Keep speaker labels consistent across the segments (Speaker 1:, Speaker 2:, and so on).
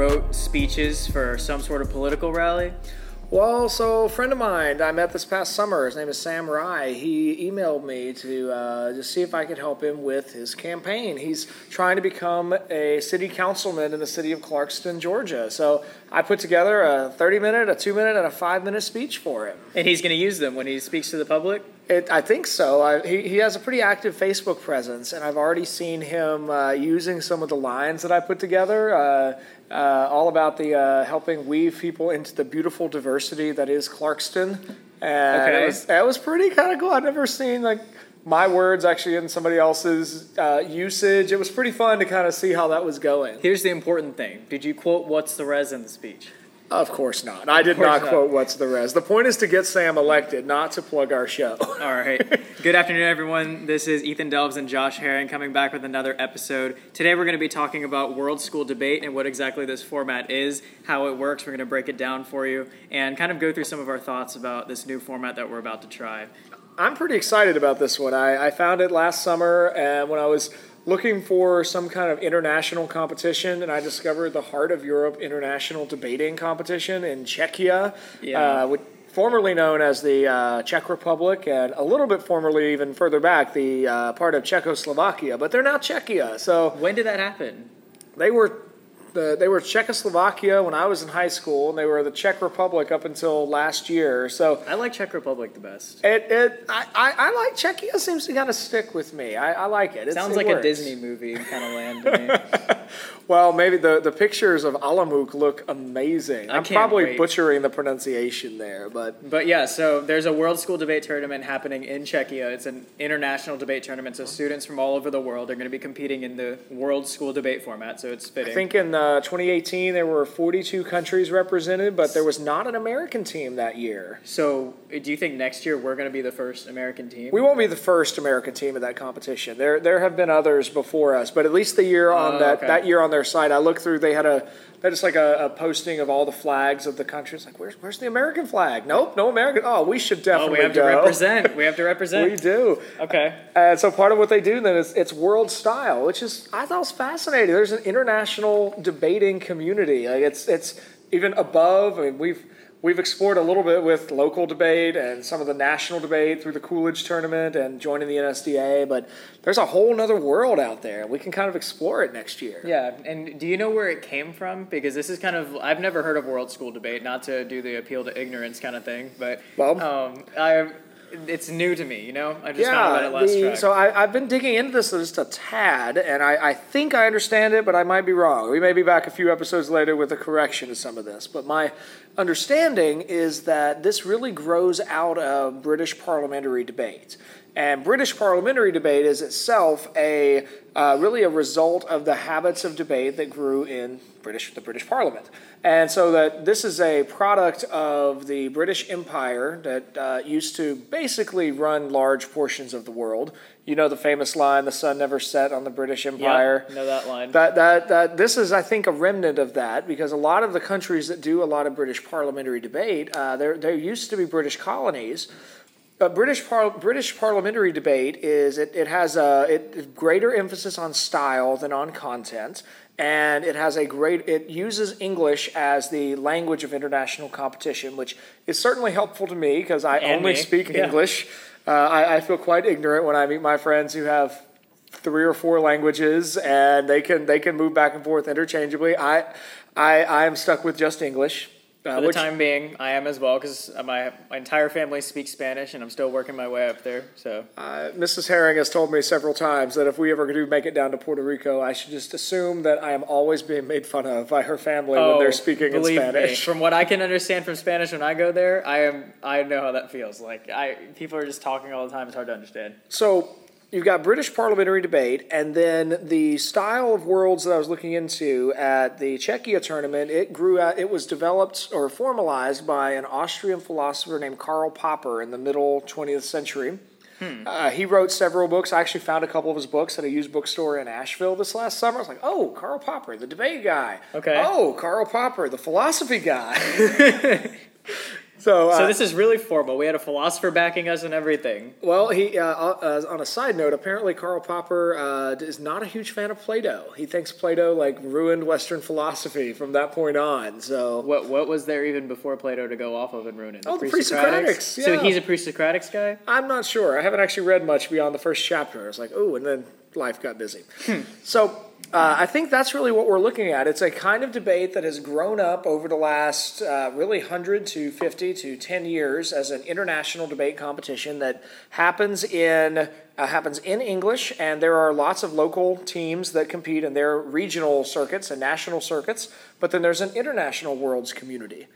Speaker 1: wrote speeches for some sort of political rally.
Speaker 2: Well, so a friend of mine I met this past summer, his name is Sam Rye. He emailed me to uh, just see if I could help him with his campaign. He's trying to become a city councilman in the city of Clarkston, Georgia. So I put together a 30 minute, a two minute, and a five minute speech for him.
Speaker 1: And he's going to use them when he speaks to the public?
Speaker 2: It, I think so. I, he, he has a pretty active Facebook presence, and I've already seen him uh, using some of the lines that I put together. Uh, uh, all about the uh, helping weave people into the beautiful diversity that is Clarkston. And
Speaker 1: Okay.
Speaker 2: it, was, it was pretty kind of cool. I've never seen like my words actually in somebody else's uh, usage. It was pretty fun to kind of see how that was going.
Speaker 1: Here's the important thing Did you quote What's the Res in the speech?
Speaker 2: Of course not. I did not
Speaker 1: not.
Speaker 2: quote what's the res. The point is to get Sam elected, not to plug our show.
Speaker 1: All right. Good afternoon, everyone. This is Ethan Delves and Josh Herring coming back with another episode. Today, we're going to be talking about World School Debate and what exactly this format is, how it works. We're going to break it down for you, and kind of go through some of our thoughts about this new format that we're about to try.
Speaker 2: I'm pretty excited about this one. I, I found it last summer, and when I was looking for some kind of international competition, and I discovered the Heart of Europe International Debating Competition in Czechia,
Speaker 1: Yeah.
Speaker 2: uh, which, formerly known as the uh, Czech Republic, and a little bit formerly, even further back, the uh, part of Czechoslovakia. But they're now Czechia, so
Speaker 1: When did that happen?
Speaker 2: they were. The, they were Czechoslovakia when I was in high school, and they were the Czech Republic up until last year. So
Speaker 1: I like Czech Republic the best.
Speaker 2: it, it I, I, I like Czechia. Seems to kind of stick with me. I, I like it. It's,
Speaker 1: Sounds
Speaker 2: it
Speaker 1: like a. Disney movie kind of land to me.
Speaker 2: Well, maybe the, the pictures of Olomouc look amazing.
Speaker 1: I
Speaker 2: I'm probably
Speaker 1: wait.
Speaker 2: butchering the pronunciation there, but
Speaker 1: But yeah, so there's a World School Debate Tournament happening in Czechia. It's an international debate tournament, so students from all over the world are going to be competing in the World School Debate format. So it's fitting.
Speaker 2: I think in uh, 2018 there were 42 countries represented, but there was not an American team that year.
Speaker 1: So, do you think next year we're going to be the first American team?
Speaker 2: We won't be the first American team at that competition. There, there have been others before us, but at least the year on
Speaker 1: Oh,
Speaker 2: that
Speaker 1: okay.
Speaker 2: that year on their site, I looked through. They had a they just like a, a posting of all the flags of the countries. Like, where's where's the American flag? Nope, no American. Oh, we should
Speaker 1: oh,
Speaker 2: definitely
Speaker 1: we have to represent. We have to represent.
Speaker 2: We do.
Speaker 1: Okay.
Speaker 2: And so part of what they do then is it's world style, which is I thought was fascinating. There's an international debating community. Like it's it's even above. I mean, we've we've explored a little bit with local debate and some of the national debate through the Coolidge tournament and joining the NSDA, but there's a whole nother world out there. We can kind of explore it next year.
Speaker 1: Yeah, and do you know where it came from? Because this is kind of I've never heard of World School Debate, not to do the appeal to ignorance kind of thing, but
Speaker 2: Well-
Speaker 1: um, I it's new to me. You know, I just found about it last
Speaker 2: the-
Speaker 1: track.
Speaker 2: so I, I've been digging into this just a tad, and I, I think I understand it, but I might be wrong. We may be back a few episodes later with a correction to some of this. But my understanding is that this really grows out of British parliamentary debate. And British parliamentary debate is itself a uh, really a result of the habits of debate that grew in British the British Parliament. And so that this is a product of the British Empire that uh, used to basically run large portions of the world. You know the famous line, "The sun never set on the British Empire."
Speaker 1: Yep, know that line.
Speaker 2: That, that, that this is, I think, a remnant of that because a lot of the countries that do a lot of British parliamentary debate, uh, there, there used to be British colonies. Uh, British par- British parliamentary debate is it, it has a it, greater emphasis on style than on content, and it has a great it uses English as the language of international competition, which is certainly helpful to me because I
Speaker 1: And
Speaker 2: only
Speaker 1: me,
Speaker 2: speak
Speaker 1: yeah.
Speaker 2: English. Uh, I, I feel quite ignorant when I meet my friends who have three or four languages and they can they can move back and forth interchangeably. I I I am stuck with just English. Uh,
Speaker 1: For the
Speaker 2: which-
Speaker 1: time being, I am as well because my, my entire family speaks Spanish, and I'm still working my way up there. So
Speaker 2: Uh, Mrs. Herring has told me several times that if we ever do make it down to Puerto Rico, I should just assume that I am always being made fun of by her family when they're speaking in
Speaker 1: Oh, believe Me,
Speaker 2: Spanish.
Speaker 1: from what I can understand from Spanish when I go there, I am I know how that feels. Like I people are just talking all the time. It's hard to understand.
Speaker 2: So you've got British parliamentary debate, and then the style of worlds that I was looking into at the Czechia tournament, it grew out. It was developed or formalized by an Austrian philosopher named Karl Popper in the middle 20th century. Uh, he wrote several books. I actually found a couple of his books at a used bookstore in Asheville this last summer. I was like, oh, Karl Popper, the debate guy.
Speaker 1: Okay.
Speaker 2: Oh, Karl Popper, the philosophy guy. So, uh,
Speaker 1: So this is really formal. We had a philosopher backing us and everything.
Speaker 2: well, he uh, uh, on a side note, apparently Karl Popper uh, is not a huge fan of Plato. He thinks Plato like ruined Western philosophy from that point on. So
Speaker 1: What what was there even before Plato to go off of and ruin it?
Speaker 2: Oh, the
Speaker 1: Pre-Socratics?
Speaker 2: Pre-Socratics,
Speaker 1: So he's a pre-Socratics guy.
Speaker 2: I'm not sure. I haven't actually read much beyond the first chapter. I was like, oh, and then life got busy. So uh, I think that's really what we're looking at. It's a kind of debate that has grown up over the last uh, really 100 to 50 to 10 years as an international debate competition that happens in. Uh, happens in English, and there are lots of local teams that compete in their regional circuits and national circuits. But then there's an international worlds community.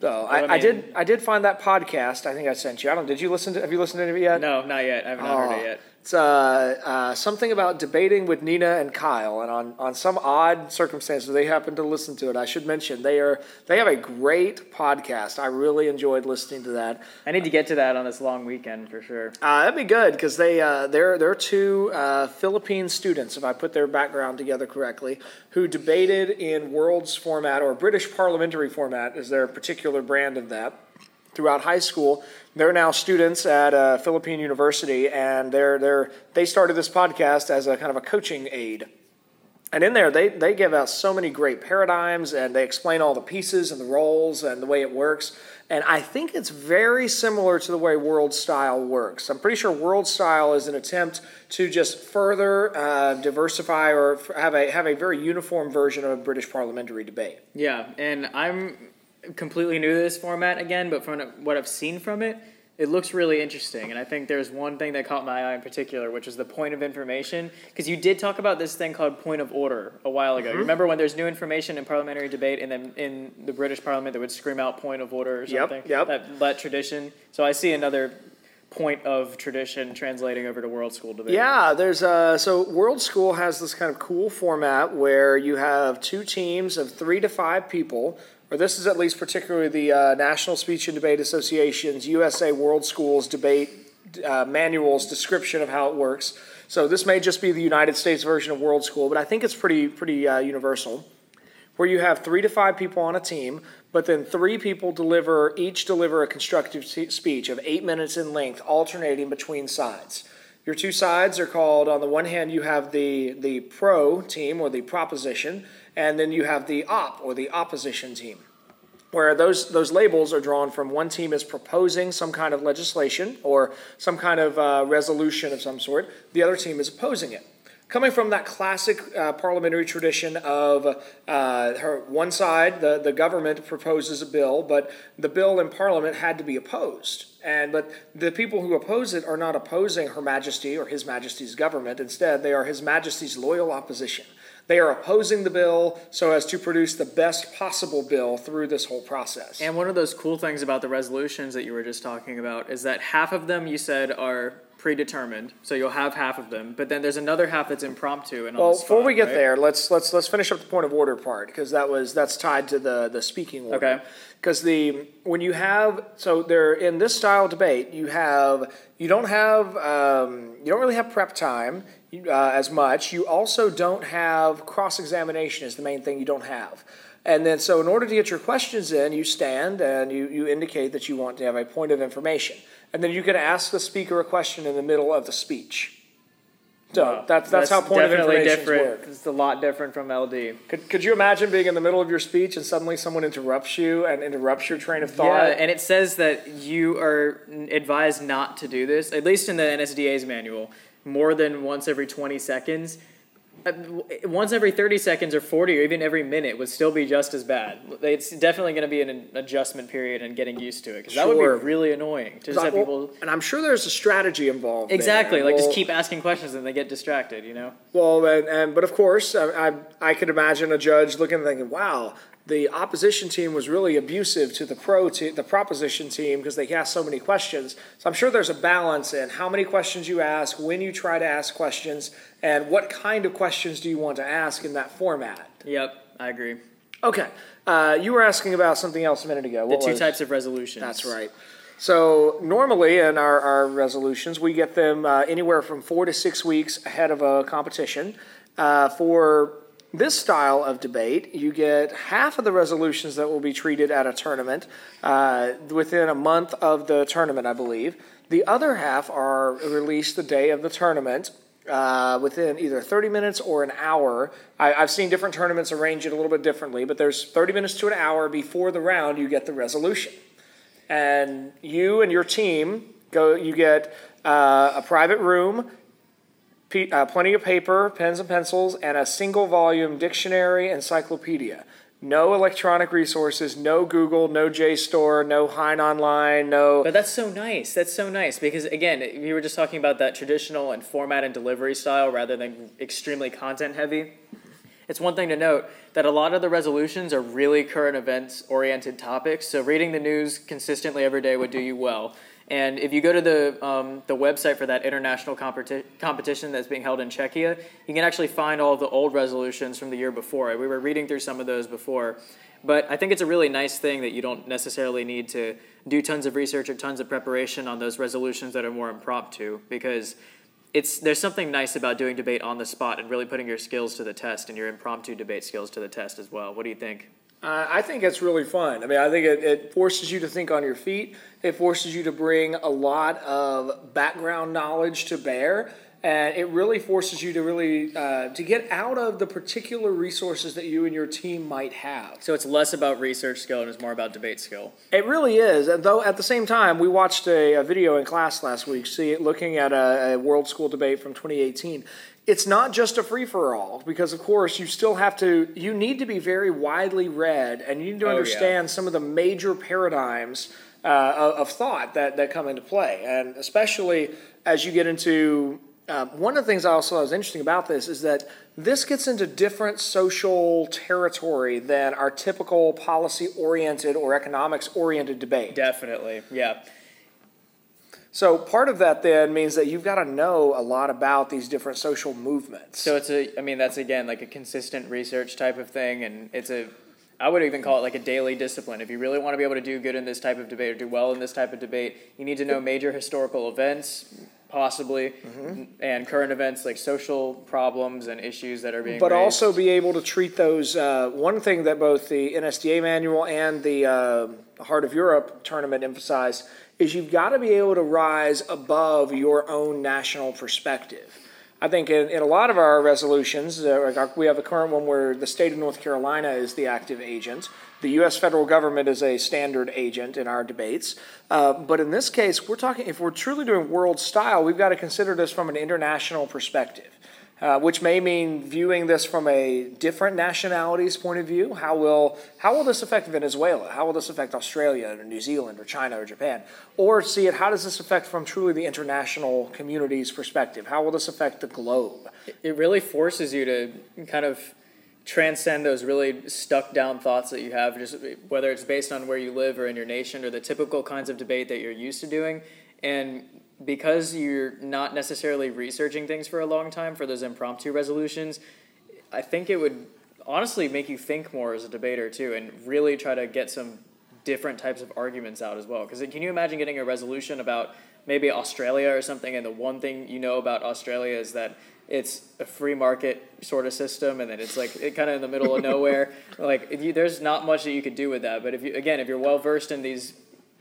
Speaker 2: So I,
Speaker 1: I
Speaker 2: I did I did find that podcast. I think I sent you. I don't. Did you listen to? Have you listened to it yet?
Speaker 1: No, not yet. I have not heard it yet.
Speaker 2: It's uh, uh, something about debating with Nina and Kyle, and on, on some odd circumstances they happen to listen to it. I should mention they are they have a great podcast. I really enjoyed listening to that.
Speaker 1: I need to get to that on this long weekend for sure.
Speaker 2: Uh, that'd be good because they uh, they're they're two uh, Philippine students, if I put their background together correctly, who debated in world's format or British parliamentary format is their particular brand of that throughout high school. They're now students at a Philippine university, and they're they're they started this podcast as a kind of a coaching aid. And in there, they, they give out so many great paradigms and they explain all the pieces and the roles and the way it works. And I think it's very similar to the way world style works. I'm pretty sure world style is an attempt to just further uh, diversify or have a, have a very uniform version of a British parliamentary debate.
Speaker 1: Yeah, and I'm completely new to this format again, but from what I've seen from it, it looks really interesting. And I think there's one thing that caught my eye in particular, which is the point of information. Because you did talk about this thing called point of order a while ago. You remember when there's new information in parliamentary debate, and then in the British Parliament, that would scream out point of order or something?
Speaker 2: yep.
Speaker 1: That, that tradition. So I see another point of tradition translating over to world school debate.
Speaker 2: Yeah, there's uh, so World School has this kind of cool format where you have two teams of three to five people, or this is at least particularly the uh, National Speech and Debate Association's USA World Schools debate uh, manual's description of how it works. So this may just be the United States version of World School, but I think it's pretty pretty uh, universal where you have three to five people on a team, but then three people deliver each deliver a constructive speech of eight minutes in length, alternating between sides. Your two sides are called. On the one hand, you have the the pro team or the proposition, and then you have the op or the opposition team where those those labels are drawn from one team is proposing some kind of legislation or some kind of uh, resolution of some sort, the other team is opposing it. Coming from that classic uh, parliamentary tradition of uh, her one side, the, the government proposes a bill, but the bill in parliament had to be opposed. And but the people who oppose it are not opposing Her Majesty or His Majesty's government. Instead, they are His Majesty's loyal opposition. They are opposing the bill so as to produce the best possible bill through this whole process.
Speaker 1: And one of those cool things about the resolutions that you were just talking about is that half of them you said are predetermined, so you'll have half of them. But then there's another half that's impromptu and
Speaker 2: well,
Speaker 1: spot,
Speaker 2: before we get
Speaker 1: right?
Speaker 2: there, let's let's let's finish up the point of order part because that was that's tied to the the speaking order.
Speaker 1: Okay.
Speaker 2: Because the when you have so there in this style debate you have you don't have um, you don't really have prep time uh, as much. You also don't have cross examination is the main thing you don't have. And then, so in order to get your questions in, you stand and you, you indicate that you want to have a point of information. And then you can ask the speaker a question in the middle of the speech. So
Speaker 1: Wow.
Speaker 2: that's, that's, how point of information
Speaker 1: different.
Speaker 2: work.
Speaker 1: It's a lot different from LD.
Speaker 2: Could, could you imagine being in the middle of your speech and suddenly someone interrupts you and interrupts your train of thought?
Speaker 1: Yeah, and it says that you are advised not to do this, at least in the NSDA's manual, more than once every 20 seconds. Uh, Once every 30 seconds or 40 or even every minute would still be just as bad. It's definitely going to be an adjustment period and getting used to it because that would be really annoying to just have
Speaker 2: Well,
Speaker 1: people.
Speaker 2: and I'm sure there's a strategy involved.
Speaker 1: Exactly, like just keep asking questions and they get distracted, you know?
Speaker 2: Well, and, and but of course, I, I I could imagine a judge looking and thinking, "Wow, the opposition team was really abusive to the pro te- the proposition team because they asked so many questions." So I'm sure there's a balance in how many questions you ask, when you try to ask questions, and what kind of questions do you want to ask in that format.
Speaker 1: Yep, I agree.
Speaker 2: Okay, uh, you were asking about something else a minute ago.
Speaker 1: The two
Speaker 2: was-
Speaker 1: types of resolutions.
Speaker 2: That's right. So normally in our, our resolutions, we get them uh, anywhere from four to six weeks ahead of a competition. Uh, for this style of debate, you get half of the resolutions that will be treated at a tournament uh, within a month of the tournament, I believe. The other half are released the day of the tournament. Uh, within either 30 minutes or an hour. I, I've seen different tournaments arrange it a little bit differently, but there's 30 minutes to an hour before the round, you get the resolution. And you and your team go, you get uh, a private room uh, plenty of paper, pens and pencils, and a single volume dictionary encyclopedia. No electronic resources, no Google, no JSTOR, no Hein Online, no.
Speaker 1: But that's so nice. That's so nice because again, you were just talking about that traditional and format and delivery style rather than extremely content heavy. It's one thing to note that a lot of the resolutions are really current events oriented topics. So reading the news consistently every day would do you well. And if you go to the, um, the website for that international competi- competition that's being held in Czechia, you can actually find all the old resolutions from the year before. We were reading through some of those before. But I think it's a really nice thing that you don't necessarily need to do tons of research or tons of preparation on those resolutions that are more impromptu because it's there's something nice about doing debate on the spot and really putting your skills to the test and your impromptu debate skills to the test as well. What do you think?
Speaker 2: Uh, I think it's really fun. I mean, I think it, it, forces you to think on your feet. It forces you to bring a lot of background knowledge to bear, and it really forces you to really uh, to get out of the particular resources that you and your team might have.
Speaker 1: So it's less about research skill and it's more about debate skill.
Speaker 2: It really is. And though at the same time, we watched a, a video in class last week, see looking at a, a World School debate from 2018 it's not just a free for all because of course you still have to you need to be very widely read and you need to oh, understand yeah. some of the major paradigms uh, of thought that, that come into play and especially as you get into uh, one of the things I also thought was interesting about this is that this gets into different social territory than our typical policy oriented or economics oriented debate.
Speaker 1: Definitely, yeah.
Speaker 2: So part of that then means that you've got to know a lot about these different social movements.
Speaker 1: So it's a, I mean, that's again like a consistent research type of thing, and it's a, I would even call it like a daily discipline. If you really want to be able to do good in this type of debate or do well in this type of debate, you need to know major historical events, possibly, mm-hmm. and current events like social problems and issues that are being.
Speaker 2: But
Speaker 1: raised.
Speaker 2: also be able to treat those. Uh, one thing that both the NSDA manual and the uh, Heart of Europe tournament emphasize is you've got to be able to rise above your own national perspective. I think in, in a lot of our resolutions, uh, we have a current one where the state of North Carolina is the active agent. The U.S. federal government is a standard agent in our debates. Uh, but in this case, we're talking, if we're truly doing world style, we've got to consider this from an international perspective uh, which may mean viewing this from a different nationality's point of view. How will how will this affect Venezuela? How will this affect Australia or New Zealand or China or Japan? Or see it how does this affect from truly the international community's perspective? How will this affect the globe?
Speaker 1: It really forces you to kind of transcend those really stuck down thoughts that you have just whether it's based on where you live or in your nation or the typical kinds of debate that you're used to doing and because you're not necessarily researching things for a long time for those impromptu resolutions, I think it would honestly make you think more as a debater too, and really try to get some different types of arguments out as well. Because can you imagine getting a resolution about maybe Australia or something, and the one thing you know about Australia is that it's a free market sort of system, and then it's like it kind of in the middle of nowhere. like you, there's not much that you could do with that. But if you again, if you're well versed in these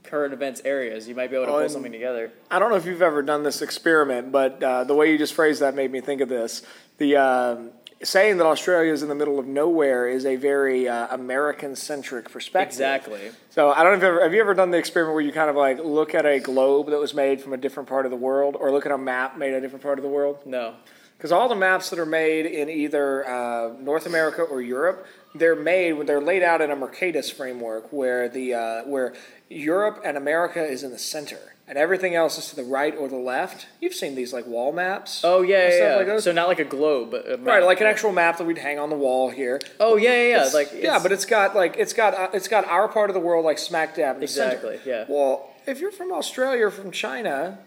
Speaker 1: current events areas. You might be able to pull something together.
Speaker 2: I don't know if you've ever done this experiment, but uh, the way you just phrased that made me think of this. The um, saying that Australia is in the middle of nowhere is a very uh, American-centric perspective.
Speaker 1: Exactly.
Speaker 2: So I don't know if ever, have you ever done the experiment where you kind of like look at a globe that was made from a different part of the world, or look at a map made a different part of the world?
Speaker 1: No.
Speaker 2: Because all the maps that are made in either uh, North America or Europe, they're made they're laid out in a Mercator framework where the uh, where Europe and America is in the center, and everything else is to the right or the left. You've seen these like wall maps.
Speaker 1: Oh yeah, yeah. yeah. Like so not like a globe, but
Speaker 2: right, like an actual map that we'd hang on the wall here.
Speaker 1: Oh yeah, yeah, yeah. like
Speaker 2: yeah, but it's got like it's got uh, it's got our part of the world like smack dab in the
Speaker 1: exactly,
Speaker 2: center.
Speaker 1: Yeah.
Speaker 2: Well, if you're from Australia or from China,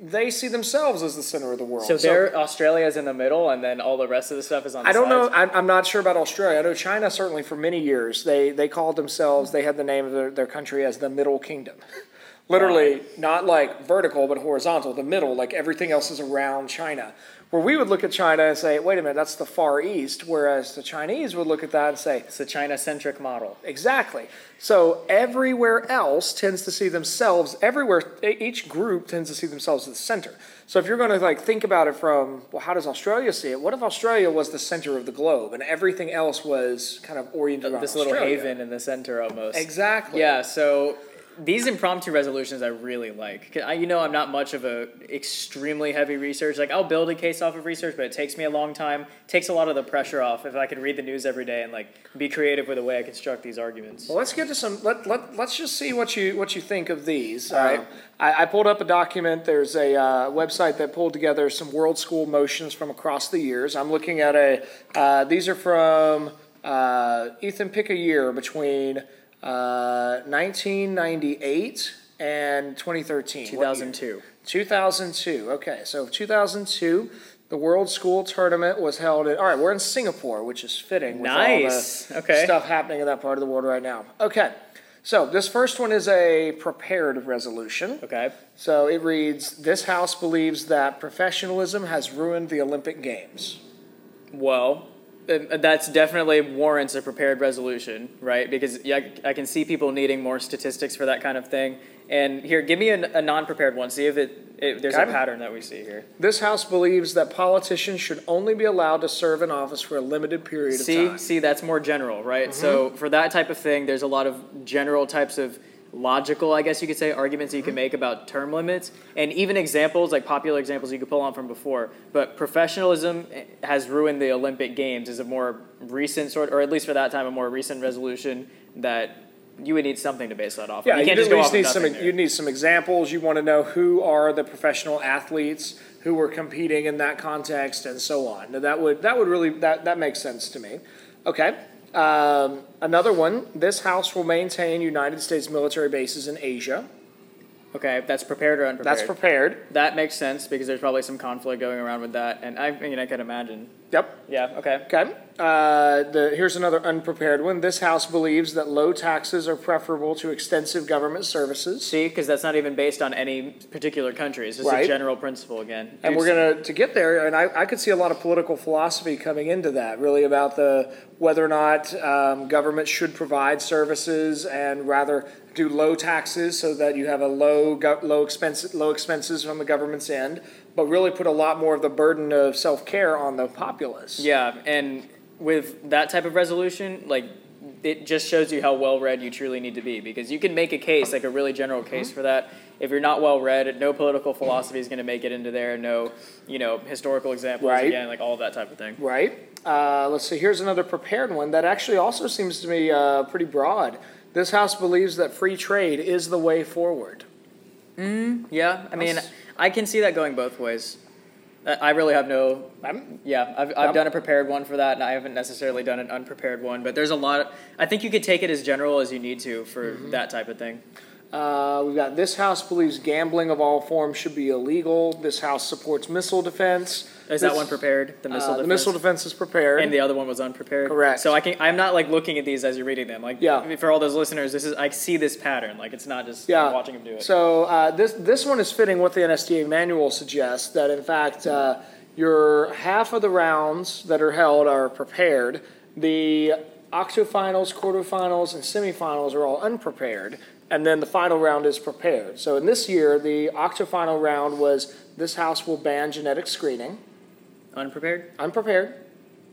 Speaker 2: they see themselves as the center of the world.
Speaker 1: So, so Australia is in the middle, and then all the rest of the stuff is on.
Speaker 2: I don't
Speaker 1: sides.
Speaker 2: know. I'm, I'm not sure about Australia. I know China certainly for many years they they called themselves. They had the name of their, their country as the Middle Kingdom. Literally, not like vertical, but horizontal, the middle, like everything else is around China. Where we would look at China and say, wait a minute, that's the Far East, whereas the Chinese would look at that and say,
Speaker 1: It's a China centric model.
Speaker 2: Exactly. So everywhere else tends to see themselves, everywhere, each group tends to see themselves at the center. So if you're going to like think about it from, well, how does Australia see it? What if Australia was the center of the globe and everything else was kind of oriented around
Speaker 1: This little haven in the center almost.
Speaker 2: Exactly.
Speaker 1: Yeah, so these impromptu resolutions I really like. I, you know, I'm not much of a extremely heavy research. Like I'll build a case off of research, but it takes me a long time. takes a lot of the pressure off if I could read the news every day and like be creative with the way I construct these arguments.
Speaker 2: Well, let's get to some. Let, let, let's just see what you what you think of these.
Speaker 1: All right.
Speaker 2: Uh, I, I pulled up a document. There's a uh, website that pulled together some world school motions from across the years. I'm looking at a. Uh, these are from uh, Ethan. Pick a year between uh, 1998 and 2013.
Speaker 1: 2002.
Speaker 2: 2002. Okay, so 2002, the World School Tournament was held in. All right, we're in Singapore, which is fitting.
Speaker 1: Nice. Okay.
Speaker 2: Stuff happening in that part of the world right now. Okay, so this first one is a prepared resolution.
Speaker 1: Okay.
Speaker 2: So it reads: This House believes that professionalism has ruined the Olympic Games.
Speaker 1: Well, that's definitely warrants a prepared resolution, right? Because yeah, I can see people needing more statistics for that kind of thing. And here, give me a, a non-prepared one. See if it if there's a pattern that we see here.
Speaker 2: This House believes that politicians should only be allowed to serve in office for a limited period
Speaker 1: See,
Speaker 2: of time.
Speaker 1: see, that's more general, right? Mm-hmm. So for that type of thing, there's a lot of general types of logical, I guess you could say, arguments you can mm-hmm. make about term limits, and even examples like popular examples you could pull on from before. But professionalism eh, has ruined the Olympic Games is a more recent sort, or at least for that time, a more recent resolution that you would need something to base that off. of.
Speaker 2: Yeah,
Speaker 1: you
Speaker 2: you
Speaker 1: can't just go off
Speaker 2: need some. You need some examples. You want to know who are the professional athletes who were competing in that context, and so on. Now, that would that would really that that makes sense to me. Okay. Um, another one. This house will maintain United States military bases in Asia.
Speaker 1: Okay, that's prepared or unprepared.
Speaker 2: That's prepared.
Speaker 1: that makes sense because there's probably some conflict going around with that, and I mean I can imagine.
Speaker 2: Yep.
Speaker 1: Yeah. Okay.
Speaker 2: Okay. Uh, the, here's another unprepared one. This house believes that low taxes are preferable to extensive government services.
Speaker 1: See, because that's not even based on any particular country. It's just
Speaker 2: Right.
Speaker 1: a general principle again.
Speaker 2: And we're gonna to get there, and I, I could see a lot of political philosophy coming into that, really about the whether or not um, government should provide services and rather do low taxes so that you have a low go, low expense low expenses from the government's end, but really put a lot more of the burden of self care on the populace.
Speaker 1: Yeah, and with that type of resolution, like it just shows you how well read you truly need to be because you can make a case, like a really general
Speaker 2: Mm-hmm.
Speaker 1: case for that. If you're not well read, no political philosophy is going to make it into there. No, you know, historical examples
Speaker 2: Right.
Speaker 1: again, like all that type of thing.
Speaker 2: Right. Uh, let's see. Here's another prepared one that actually also seems to me uh, pretty broad. This house believes that free trade is the way forward.
Speaker 1: Yeah, I mean,
Speaker 2: That's-
Speaker 1: I can see that going both ways. I really have no
Speaker 2: I'm,
Speaker 1: Yeah, I've, I've
Speaker 2: Yep.
Speaker 1: done a prepared one for that, and I haven't necessarily done an unprepared one. But there's a lot. I think you could take it as general as you need to for
Speaker 2: Mm-hmm.
Speaker 1: that type of thing.
Speaker 2: Uh, we've got this house believes gambling of all forms should be illegal. This house supports missile defense.
Speaker 1: Is that one prepared? The missile
Speaker 2: Uh,
Speaker 1: defense.
Speaker 2: the missile defense is prepared.
Speaker 1: and the other one was unprepared.
Speaker 2: Correct.
Speaker 1: So I can. I'm not like looking at these as you're reading them. Like
Speaker 2: Yeah.
Speaker 1: For all those listeners, this is I see this pattern. Like it's not just
Speaker 2: yeah.
Speaker 1: watching them do it.
Speaker 2: So uh, this this one is fitting what the NSDA manual suggests that in fact uh, your half of the rounds that are held are prepared. The octofinals, quarterfinals, and semifinals are all unprepared, and then the final round is prepared. So in this year, the octofinal round was this house will ban genetic screening.
Speaker 1: Unprepared.
Speaker 2: Unprepared.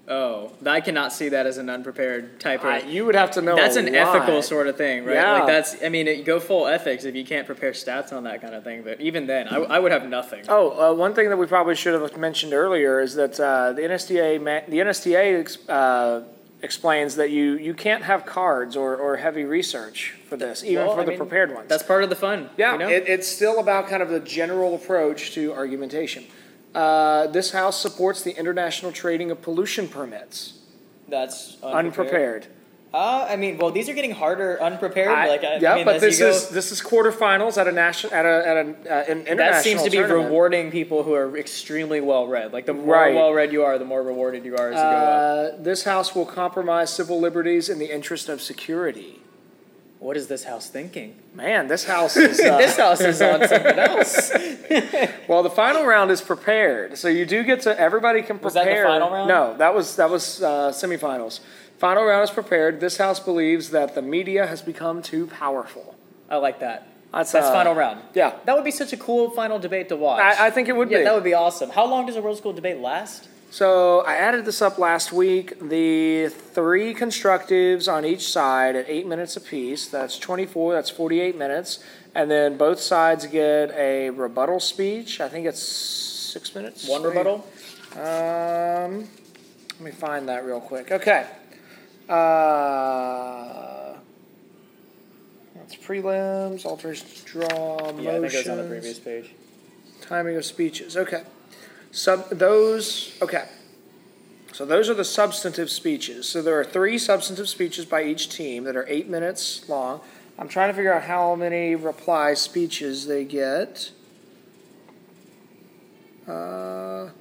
Speaker 1: Oh, I cannot see that as an unprepared type of.
Speaker 2: Uh, you would have to know.
Speaker 1: that's an
Speaker 2: lot.
Speaker 1: ethical sort of thing, right?
Speaker 2: Yeah.
Speaker 1: Like that's. I mean, it, go full ethics if you can't prepare stats on that kind of thing. But even then, I, I would have nothing.
Speaker 2: Oh, uh, one thing that we probably should have mentioned earlier is that uh, the NSDA ma- the NSDA ex- uh, explains that you, you can't have cards or, or heavy research for this, even
Speaker 1: Well,
Speaker 2: for
Speaker 1: I
Speaker 2: the
Speaker 1: mean,
Speaker 2: prepared ones.
Speaker 1: That's part of the fun.
Speaker 2: yeah,
Speaker 1: you know?
Speaker 2: it, it's still about kind of the general approach to argumentation. Uh, this house supports the international trading of pollution permits.
Speaker 1: that's
Speaker 2: Unprepared.
Speaker 1: Uh, I mean, well, these are getting harder unprepared.
Speaker 2: I-
Speaker 1: like, I,
Speaker 2: yeah,
Speaker 1: I mean,
Speaker 2: but this
Speaker 1: go,
Speaker 2: is this is quarterfinals at a national at a at a uh, an international.
Speaker 1: that seems to be
Speaker 2: tournament.
Speaker 1: rewarding people who are extremely well read. Like the more
Speaker 2: Right.
Speaker 1: well read you are, the more rewarded you are as you go up.
Speaker 2: Uh, this house will compromise civil liberties in the interest of security.
Speaker 1: What is this house thinking?
Speaker 2: Man, this house is. Uh,
Speaker 1: this house is on something else.
Speaker 2: well, the final round is prepared, so you do get to. Everybody can prepare.
Speaker 1: Was that the final round?
Speaker 2: No, that was that was uh, semifinals. Final round is prepared. This house believes that the media has become too powerful.
Speaker 1: I like that.
Speaker 2: That's,
Speaker 1: That's
Speaker 2: uh,
Speaker 1: final round.
Speaker 2: Yeah,
Speaker 1: That would be such a cool final debate to watch.
Speaker 2: I, I think it would
Speaker 1: yeah,
Speaker 2: be.
Speaker 1: that would be awesome. How long does a world school debate last?
Speaker 2: So I added this up last week. The three constructives on each side at eight minutes apiece. That's 24, that's 48 minutes. And then both sides get a rebuttal speech. I think it's six minutes.
Speaker 1: One rebuttal?
Speaker 2: Um, let me find that real quick. Okay. Uh, that's prelims, to draw, motions.
Speaker 1: Yeah, I think it was on the previous page.
Speaker 2: Timing of speeches. Okay. Sub those. Okay. So those are the substantive speeches. So there are three substantive speeches by each team that are eight minutes long. I'm trying to figure out how many reply speeches they get. Uh,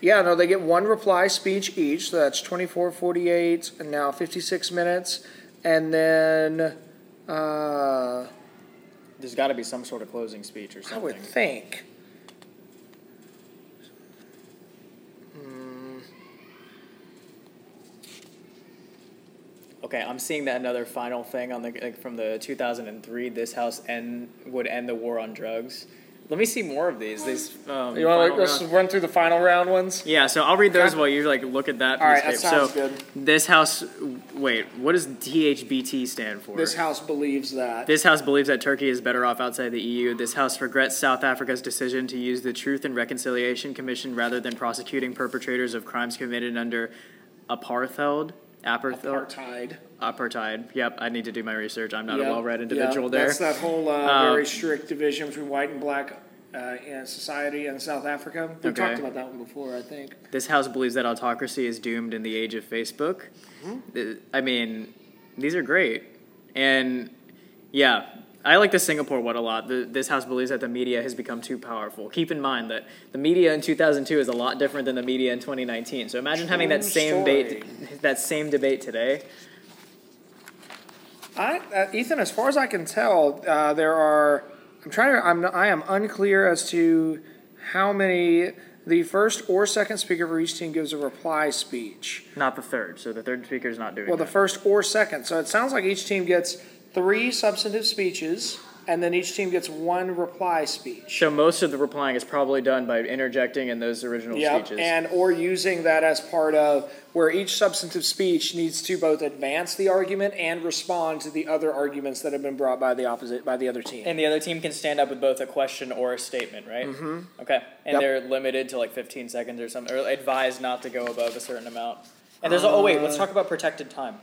Speaker 2: yeah, no, they get one reply speech each. So that's 24, 48, and now 56 minutes. And then. Uh,
Speaker 1: There's got to be some sort of closing speech or something.
Speaker 2: I would think.
Speaker 1: Okay, I'm seeing that another final thing on the like from the 2003. This house end would end the war on drugs. Let me see more of these. These. Um,
Speaker 2: You want to let's run through the final round ones?
Speaker 1: Yeah, so I'll read those
Speaker 2: Okay.
Speaker 1: while you like look at that.
Speaker 2: All right, that sounds
Speaker 1: tape.
Speaker 2: good.
Speaker 1: this house. Wait, what does THBT stand for?
Speaker 2: This house believes that.
Speaker 1: This House believes that Turkey is better off outside the EU. This House regrets South Africa's decision to use the Truth and Reconciliation Commission rather than prosecuting perpetrators of crimes committed under apartheid. Apartheid.
Speaker 2: Apartheid.
Speaker 1: Apartheid. Yep, I need to do my research. I'm not
Speaker 2: Yep,
Speaker 1: a well read
Speaker 2: yep.
Speaker 1: individual there.
Speaker 2: That's that whole uh,
Speaker 1: Um,
Speaker 2: very strict division between white and black uh, in society in South Africa. We
Speaker 1: Okay.
Speaker 2: talked about that one before, I think.
Speaker 1: This House believes that autocracy is doomed in the age of Facebook.
Speaker 2: Mm-hmm.
Speaker 1: I mean, these are great. And yeah, I like the Singapore one a lot. The, this House believes that the media has become too powerful. Keep in mind that the media in 2002 is a lot different than the media in 2019. So imagine having that same debate, that same debate today.
Speaker 2: I, uh, Ethan, as far as I can tell, uh, there are. I'm trying to. I'm. I am unclear as to how many. The first or second speaker for each team gives a reply speech.
Speaker 1: Not the third. So the third speaker is not doing it.
Speaker 2: Well, the first or second. So it sounds like each team gets three substantive speeches, and then each team gets one reply speech.
Speaker 1: So most of the replying is probably done by interjecting in those original
Speaker 2: Yep,
Speaker 1: speeches.
Speaker 2: and or using that as part of where each substantive speech needs to both advance the argument and respond to the other arguments that have been brought by the opposite by the other team.
Speaker 1: And the other team can stand up with both a question or a statement, right? Mm-hmm. Okay. And
Speaker 2: Yep.
Speaker 1: they're limited to like 15 seconds or something, or advised not to go above a certain amount. And there's, oh, wait, let's talk about protected time.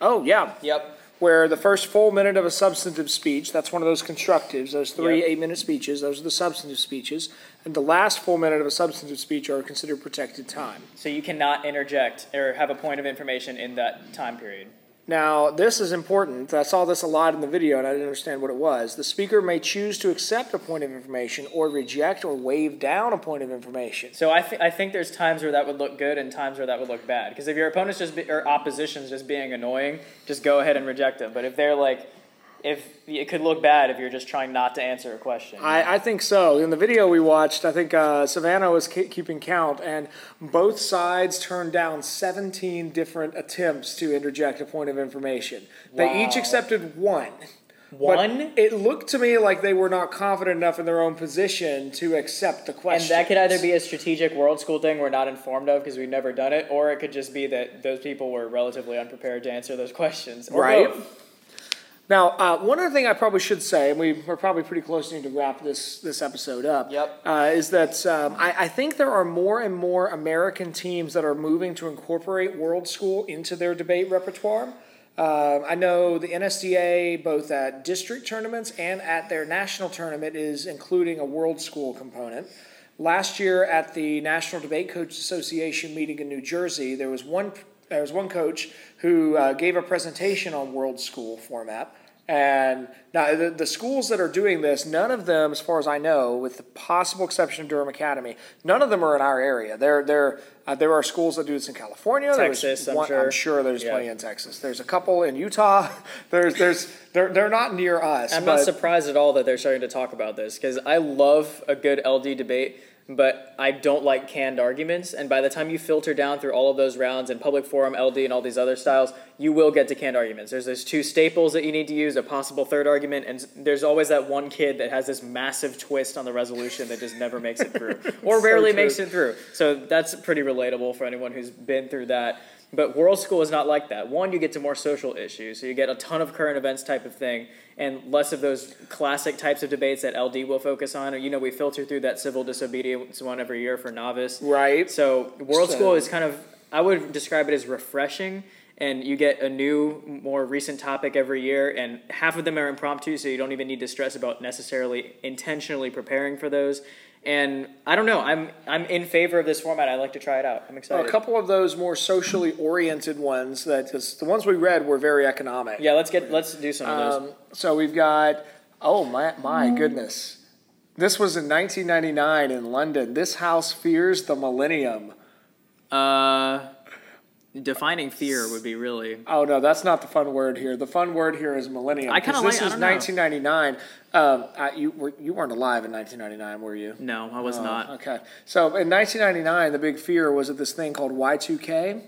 Speaker 2: oh yeah,
Speaker 1: Yep.
Speaker 2: Where the first full minute of a substantive speech, that's one of those constructives, those three
Speaker 1: Yep.
Speaker 2: eight minute speeches, those are the substantive speeches, and the last full minute of a substantive speech are considered protected time.
Speaker 1: So you cannot interject or have a point of information in that time period.
Speaker 2: Now, this is important. I saw this a lot in the video and I didn't understand what it was. The speaker may choose to accept a point of information or reject or wave down a point of information.
Speaker 1: So I, th- I think there's times where that would look good and times where that would look bad. Because if your opponent's just be- or opposition's just being annoying, just go ahead and reject them. But if they're like, if it could look bad if you're just trying not to answer a question.
Speaker 2: I, I think so. In the video we watched, I think uh, Savannah was ke- keeping count, and both sides turned down 17 different attempts to interject a point of information. They each accepted one. But
Speaker 1: One.
Speaker 2: it looked to me like they were not confident enough in their own position to accept the question.
Speaker 1: And that could either be a strategic world school thing we're not informed of because we've never done it, or it could just be that those people were relatively unprepared to answer those questions.
Speaker 2: Right.
Speaker 1: both.
Speaker 2: Now, uh, one other thing I probably should say, and we, we're probably pretty close to need to wrap this, this episode up,
Speaker 1: Yep.
Speaker 2: uh, is that um, I, I think there are more and more American teams that are moving to incorporate World School into their debate repertoire. Uh, I know the NSDA, both at district tournaments and at their national tournament, is including a World School component. Last year at the National Debate Coach Association meeting in New Jersey, there was one there was one coach who uh, gave a presentation on World School format, And now the, the schools that are doing this, none of them, as far as I know, with the possible exception of Durham Academy, none of them are in our area. There, there, uh, there are schools that do this in California.
Speaker 1: Texas, I'm
Speaker 2: one-
Speaker 1: sure.
Speaker 2: I'm sure there's
Speaker 1: Yeah.
Speaker 2: plenty in Texas. There's a couple in Utah. There's, there's, they're, they're not near us.
Speaker 1: I'm
Speaker 2: but
Speaker 1: not surprised at all that they're starting to talk about this because I love a good LD debate, but I don't like canned arguments. And by the time you filter down through all of those rounds in public forum, LD, and all these other styles, you will get to canned arguments. There's those two staples that you need to use, a possible third argument, and there's always that one kid that has this massive twist on the resolution that just never makes it through, or rarely makes it through. So that's pretty relatable for anyone who's been through that. But World School is not like that. One, you get to more social issues, so you get a ton of current events type of thing, and less of those classic types of debates that LD will focus on. You know, we filter through that civil disobedience one every year for novice.
Speaker 2: Right.
Speaker 1: So World
Speaker 2: So-
Speaker 1: School is kind of, I would describe it as refreshing, and you get a new, more recent topic every year, and half of them are impromptu, so you don't even need to stress about necessarily intentionally preparing for those. And I don't know, I'm I'm in favor of this format. I'd like to try it out. I'm excited.
Speaker 2: a couple of those more socially oriented ones that 'cause the ones we read were very economic.
Speaker 1: Yeah, let's get let's do some of those.
Speaker 2: Um, so we've got, oh my, my goodness. This was in 1999 in London. This house fears the millennium.
Speaker 1: Uh, defining fear would be really.
Speaker 2: Oh no, that's not the fun word here. The fun word here is millennium.
Speaker 1: I
Speaker 2: 'cause this
Speaker 1: like- I
Speaker 2: is
Speaker 1: don't know.
Speaker 2: 1999. Um, I, you were you weren't alive in 1999, were you?
Speaker 1: No, I was
Speaker 2: Oh,
Speaker 1: not.
Speaker 2: Okay. So in 1999, the big fear was that this thing called Y2K.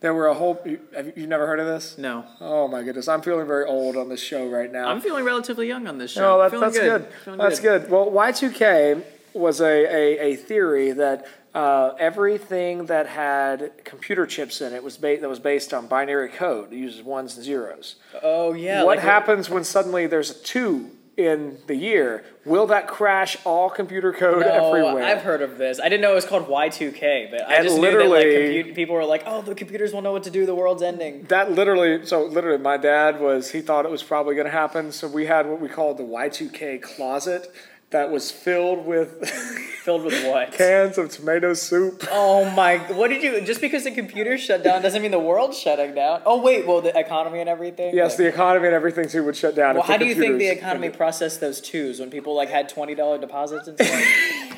Speaker 2: There were a whole. You, have you never heard of this?
Speaker 1: No,
Speaker 2: Oh my goodness, I'm feeling very old on this show right now.
Speaker 1: I'm feeling relatively young on this show.
Speaker 2: No, that, that's good.
Speaker 1: Feeling
Speaker 2: That's good. Well, Y2K was a, a, a theory that uh, everything that had computer chips in it was ba- that was based on binary code. It uses ones and zeros.
Speaker 1: Oh yeah.
Speaker 2: what
Speaker 1: like
Speaker 2: happens when suddenly there's a two in the year? Will that crash all computer code
Speaker 1: No,
Speaker 2: everywhere?
Speaker 1: I've heard of this. I didn't know it was called Y2K, but I
Speaker 2: And
Speaker 1: just knew that like
Speaker 2: literally-
Speaker 1: compu- people were like, "Oh, the computers will know what to do. The world's ending."
Speaker 2: That literally, so literally, my dad was, he thought it was probably going to happen. So we had what we called the Y2K closet that was filled with
Speaker 1: Filled with what?
Speaker 2: cans of tomato soup.
Speaker 1: Oh my! What did you? Just because the computer shut down doesn't mean the world's shutting down. Oh wait, well the economy and everything.
Speaker 2: Yes, the economy and everything too would shut down.
Speaker 1: Well, how do you think the economy processed those twos when people like had twenty dollar deposits and stuff?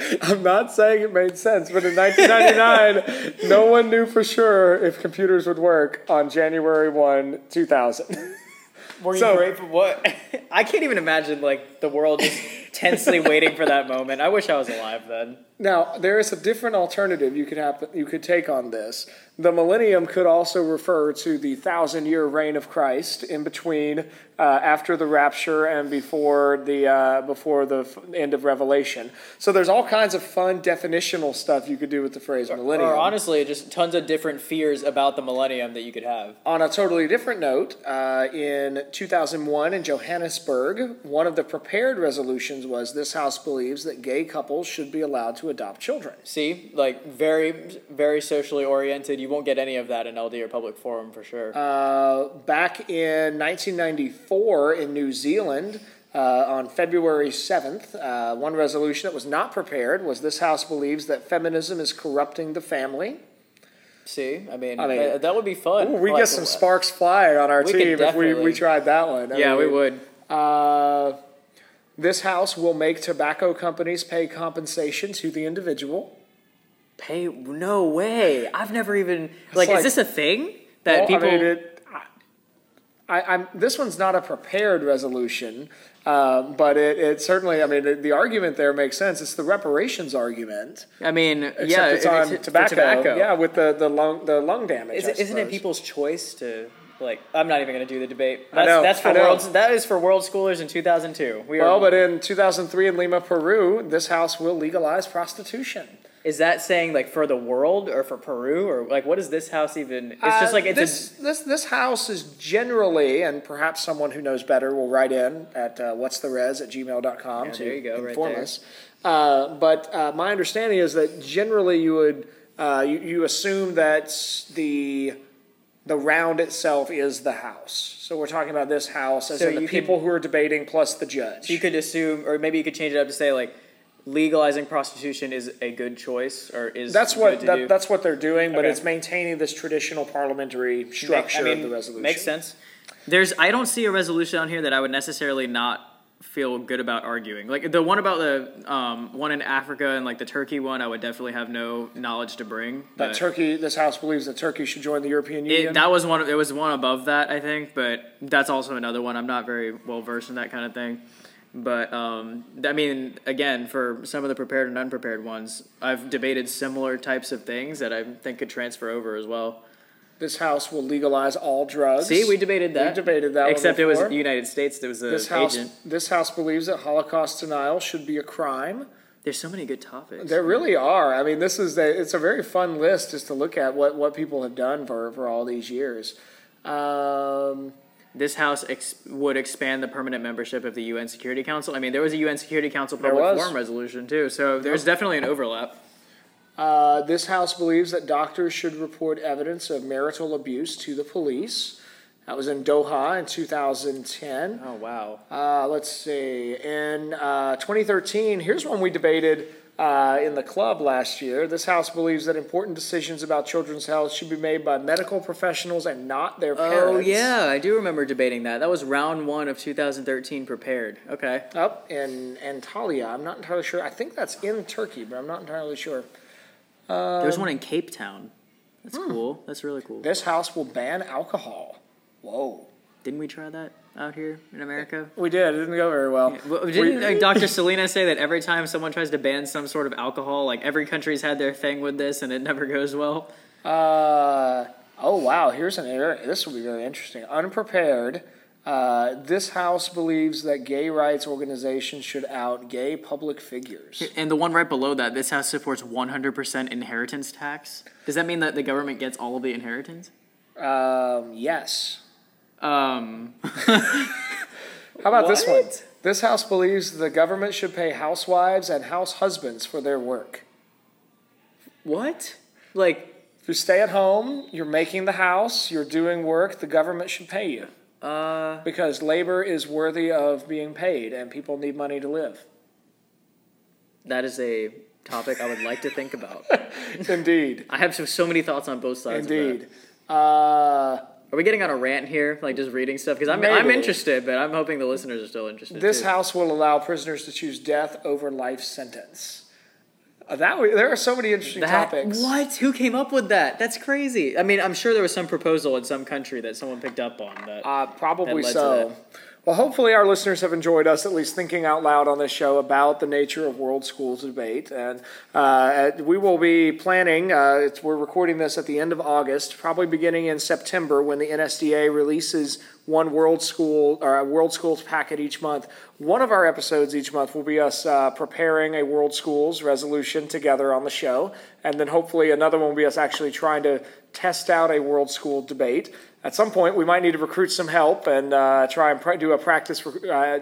Speaker 2: I'm not saying it made sense, but in 1999, no one knew for sure if computers would work on January 1, 2000.
Speaker 1: Were you
Speaker 2: So-
Speaker 1: grateful? What? I can't even imagine like the world just tensely waiting for that moment. I wish I was alive then.
Speaker 2: Now, there is a different alternative you could have, you could take on this. The millennium could also refer to the thousand year reign of Christ in between uh, after the rapture and before the uh, before the f- end of Revelation. So there's all kinds of fun definitional stuff you could do with the phrase millennium.
Speaker 1: Or honestly, just tons of different fears about the millennium that you could have.
Speaker 2: On a totally different note, uh, in 2001 in Johannesburg, one of the prepared resolutions was this House believes that gay couples should be allowed to adopt children.
Speaker 1: See, like very, very socially oriented. You won't get any of that in LD or public forum for sure.
Speaker 2: Uh, back in 1994 in New Zealand, uh, on February 7th, uh, one resolution that was not prepared was this House believes that feminism is corrupting the family.
Speaker 1: See, I mean,
Speaker 2: I mean-
Speaker 1: that, that would be fun.
Speaker 2: Ooh, we
Speaker 1: Like,
Speaker 2: get some sparks flying on our team if we, we tried that one. I
Speaker 1: Yeah, we would.
Speaker 2: Uh, this House will make tobacco companies pay compensation to the individual.
Speaker 1: Pay? No way. I've never even like.
Speaker 2: like-
Speaker 1: is this a thing that
Speaker 2: Well,
Speaker 1: people?
Speaker 2: I mean, it, I, I'm, this one's not a prepared resolution, um, but it, it certainly, I mean, the, the argument there makes sense. It's the reparations argument,
Speaker 1: I mean,
Speaker 2: except
Speaker 1: yeah,
Speaker 2: it's on
Speaker 1: for
Speaker 2: tobacco.
Speaker 1: tobacco.
Speaker 2: Yeah, with the, the lung the lung damage.
Speaker 1: Is isn't it people's choice to like? I'm not even going to do the debate.
Speaker 2: I
Speaker 1: That's,
Speaker 2: know,
Speaker 1: that's for
Speaker 2: I know.
Speaker 1: world. That is for world schoolers in 2002. We are.
Speaker 2: Well, but in 2003 in Lima, Peru, this house will legalize prostitution.
Speaker 1: is that saying like for the world or for Peru or like what is this house even? It's just
Speaker 2: Uh,
Speaker 1: like it's
Speaker 2: this, this this house is generally, and perhaps someone who knows better will write in at uh, what's the res at gmail.com
Speaker 1: Yeah,
Speaker 2: to
Speaker 1: there you go, right
Speaker 2: inform
Speaker 1: there.
Speaker 2: us. Uh, but uh, my understanding is that generally you would uh, you, you assume that the the round itself is the house. So we're talking about this house as
Speaker 1: So
Speaker 2: in the
Speaker 1: could-
Speaker 2: people who are debating plus the judge.
Speaker 1: So you could assume, or maybe you could change it up to say like legalizing prostitution is a good choice or is
Speaker 2: that's what that, that's what they're doing, but
Speaker 1: Okay.
Speaker 2: it's maintaining this traditional parliamentary
Speaker 1: Make-
Speaker 2: structure
Speaker 1: I mean,
Speaker 2: of the resolution.
Speaker 1: Makes sense. There's I don't see a resolution on here that I would necessarily not feel good about arguing. Like the one about the um, one in Africa and like the Turkey one, I would definitely have no knowledge to bring.
Speaker 2: That Turkey, this House believes that Turkey should join the European Union.
Speaker 1: it, that was one. It was one above that, I think, but that's also another one. I'm not very well versed in that kind of thing. But um, I mean, again, for some of the prepared and unprepared ones, I've debated similar types of things that I think could transfer over as well.
Speaker 2: This House will legalize all drugs.
Speaker 1: See, we debated that.
Speaker 2: We debated that. one
Speaker 1: Except it was
Speaker 2: the
Speaker 1: United States. There was an
Speaker 2: This House,
Speaker 1: agent.
Speaker 2: this House believes that Holocaust denial should be a crime.
Speaker 1: There's so many good topics.
Speaker 2: There really are. I mean, this is a, it's a very fun list just to look at what, what people have done for, for all these years. Um,
Speaker 1: This House ex- would expand the permanent membership of the UN Security Council. I mean, there was a UN Security Council public forum resolution too, so there's definitely an overlap.
Speaker 2: Uh, this House believes that doctors should report evidence of marital abuse to the police. That was in Doha in 2010.
Speaker 1: Oh wow.
Speaker 2: Uh, let's see. In uh, 2013, here's one we debated uh, in the club last year. This House believes that important decisions about children's health should be made by medical professionals and not their parents.
Speaker 1: Oh yeah, I do remember debating that. That was round one of 2013. Prepared. Okay.
Speaker 2: Up in Antalya. I'm not entirely sure. I think that's in Turkey, but I'm not entirely sure.
Speaker 1: There's one in Cape Town. That's
Speaker 2: Hmm.
Speaker 1: cool. That's really cool.
Speaker 2: This House will ban alcohol. Whoa.
Speaker 1: Didn't we try that out here in America?
Speaker 2: We did. It didn't go very well.
Speaker 1: Well, Didn't uh, Dr. Selena say that every time someone tries to ban some sort of alcohol, like every country's had their thing with this and it never goes well?
Speaker 2: Uh, oh wow, here's an. This will be really interesting. Unprepared. Uh, this house believes that gay rights organizations should out gay public figures.
Speaker 1: And the one right below that, this house supports 100% inheritance tax. Does that mean that the government gets all of the inheritance?
Speaker 2: Um, yes.
Speaker 1: Um,
Speaker 2: How about this one? This house believes the government should pay housewives and house husbands for their work.
Speaker 1: what? Like,
Speaker 2: If you stay at home, you're making the house, you're doing work, the government should pay you
Speaker 1: uh,
Speaker 2: because labor is worthy of being paid and people need money to live.
Speaker 1: that is a topic I would like to think about.
Speaker 2: Indeed.
Speaker 1: I have so, so many thoughts on both sides. Of
Speaker 2: Indeed. Uh,
Speaker 1: Are we getting on a rant here, like just reading stuff? Because I'm I'm interested, but I'm hoping the listeners are still interested.
Speaker 2: This
Speaker 1: too.
Speaker 2: house will allow prisoners to choose death over life sentence. That there are so many interesting
Speaker 1: That,
Speaker 2: topics.
Speaker 1: What? Who came up with that? That's crazy. I mean, I'm sure there was some proposal in some country that someone picked up on. That
Speaker 2: Uh, probably
Speaker 1: that
Speaker 2: so. Well, hopefully, our listeners have enjoyed us at least thinking out loud on this show about the nature of world schools debate. And uh, we will be planning, uh, we're recording this at the end of August, probably beginning in September when the NSDA releases one world school or a world schools packet each month. One of our episodes each month will be us uh, preparing a world schools resolution together on the show. And then hopefully another one will be us actually trying to test out a world school debate. At some point, we might need to recruit some help and uh, try and pra- do a practice uh,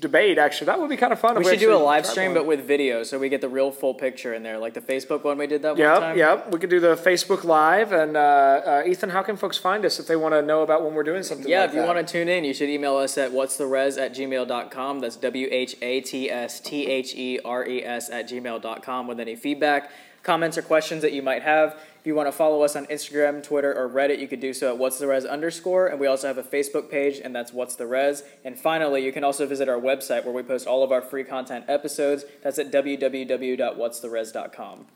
Speaker 2: debate. Actually, that would be kind of fun.
Speaker 1: we should do a live stream,
Speaker 2: one.
Speaker 1: but with video, so we get the real full picture in there, like the Facebook one we did that one
Speaker 2: Yep,
Speaker 1: time.
Speaker 2: yep. We could do the Facebook Live. And uh, uh, Ethan, how can folks find us if they want to know about when we're doing something
Speaker 1: Yeah,
Speaker 2: like
Speaker 1: if you want to tune in, you should email us at what's the res at gmail.com. That's W H A T S T H E R E S at gmail.com with any feedback, comments, or questions that you might have. If you want to follow us on Instagram, Twitter, or Reddit, you could do so at what's the res underscore. And we also have a Facebook page, and that's what's the res. And finally, you can also visit our website where we post all of our free content episodes. That's at www.what'stheres.com.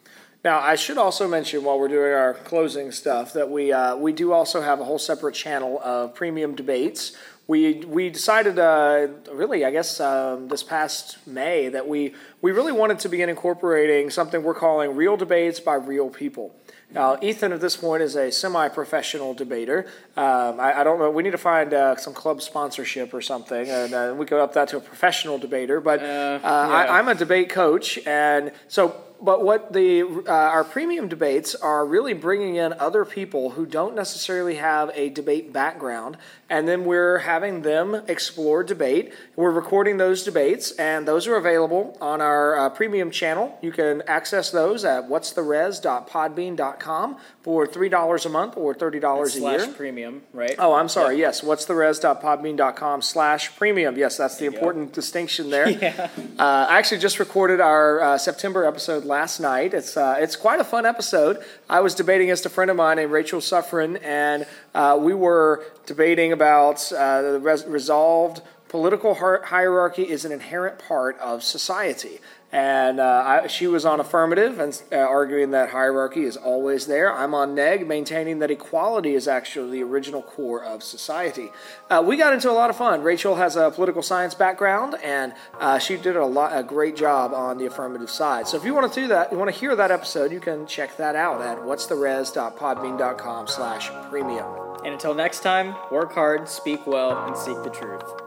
Speaker 2: Now, I should also mention while we're doing our closing stuff that we uh, we do also have a whole separate channel of premium debates. We we decided, uh, really, I guess um, this past May that we we really wanted to begin incorporating something we're calling real debates by real people. Now, Ethan at this point is a semi-professional debater. Um, I, I don't know. We need to find uh, some club sponsorship or something, and uh, we could up that to a professional debater. But uh, I,
Speaker 1: yeah.
Speaker 2: I'm a debate coach, and so but what the uh, our premium debates are really bringing in other people who don't necessarily have a debate background, and then we're having them explore debate. We're recording those debates, and those are available on our uh, premium channel. You can access those at what'stheres.podbean.com for three dollars a month or thirty dollars a year.
Speaker 1: Premium, right?
Speaker 2: Oh, I'm sorry. Yes, what's the res.podbean.com slash premium. Yes, that's the
Speaker 1: you go.
Speaker 2: important distinction there.
Speaker 1: Yeah.
Speaker 2: Uh, I actually just recorded our uh, September episode last night. It's uh, it's quite a fun episode. I was debating against a friend of mine named Rachel Suffren, and uh, we were debating about uh, the res- resolved political hierarchy is an inherent part of society. And uh, I, she was on affirmative and uh, arguing that hierarchy is always there. I'm on neg, maintaining that equality is actually the original core of society. Uh, we got into a lot of fun. Rachel has a political science background, and uh, she did a lot, a great job on the affirmative side. So if you want to do that, you want to hear that episode, you can check that out at whatstherez.podbean.com/premium.
Speaker 1: And until next time, work hard, speak well, and seek the truth.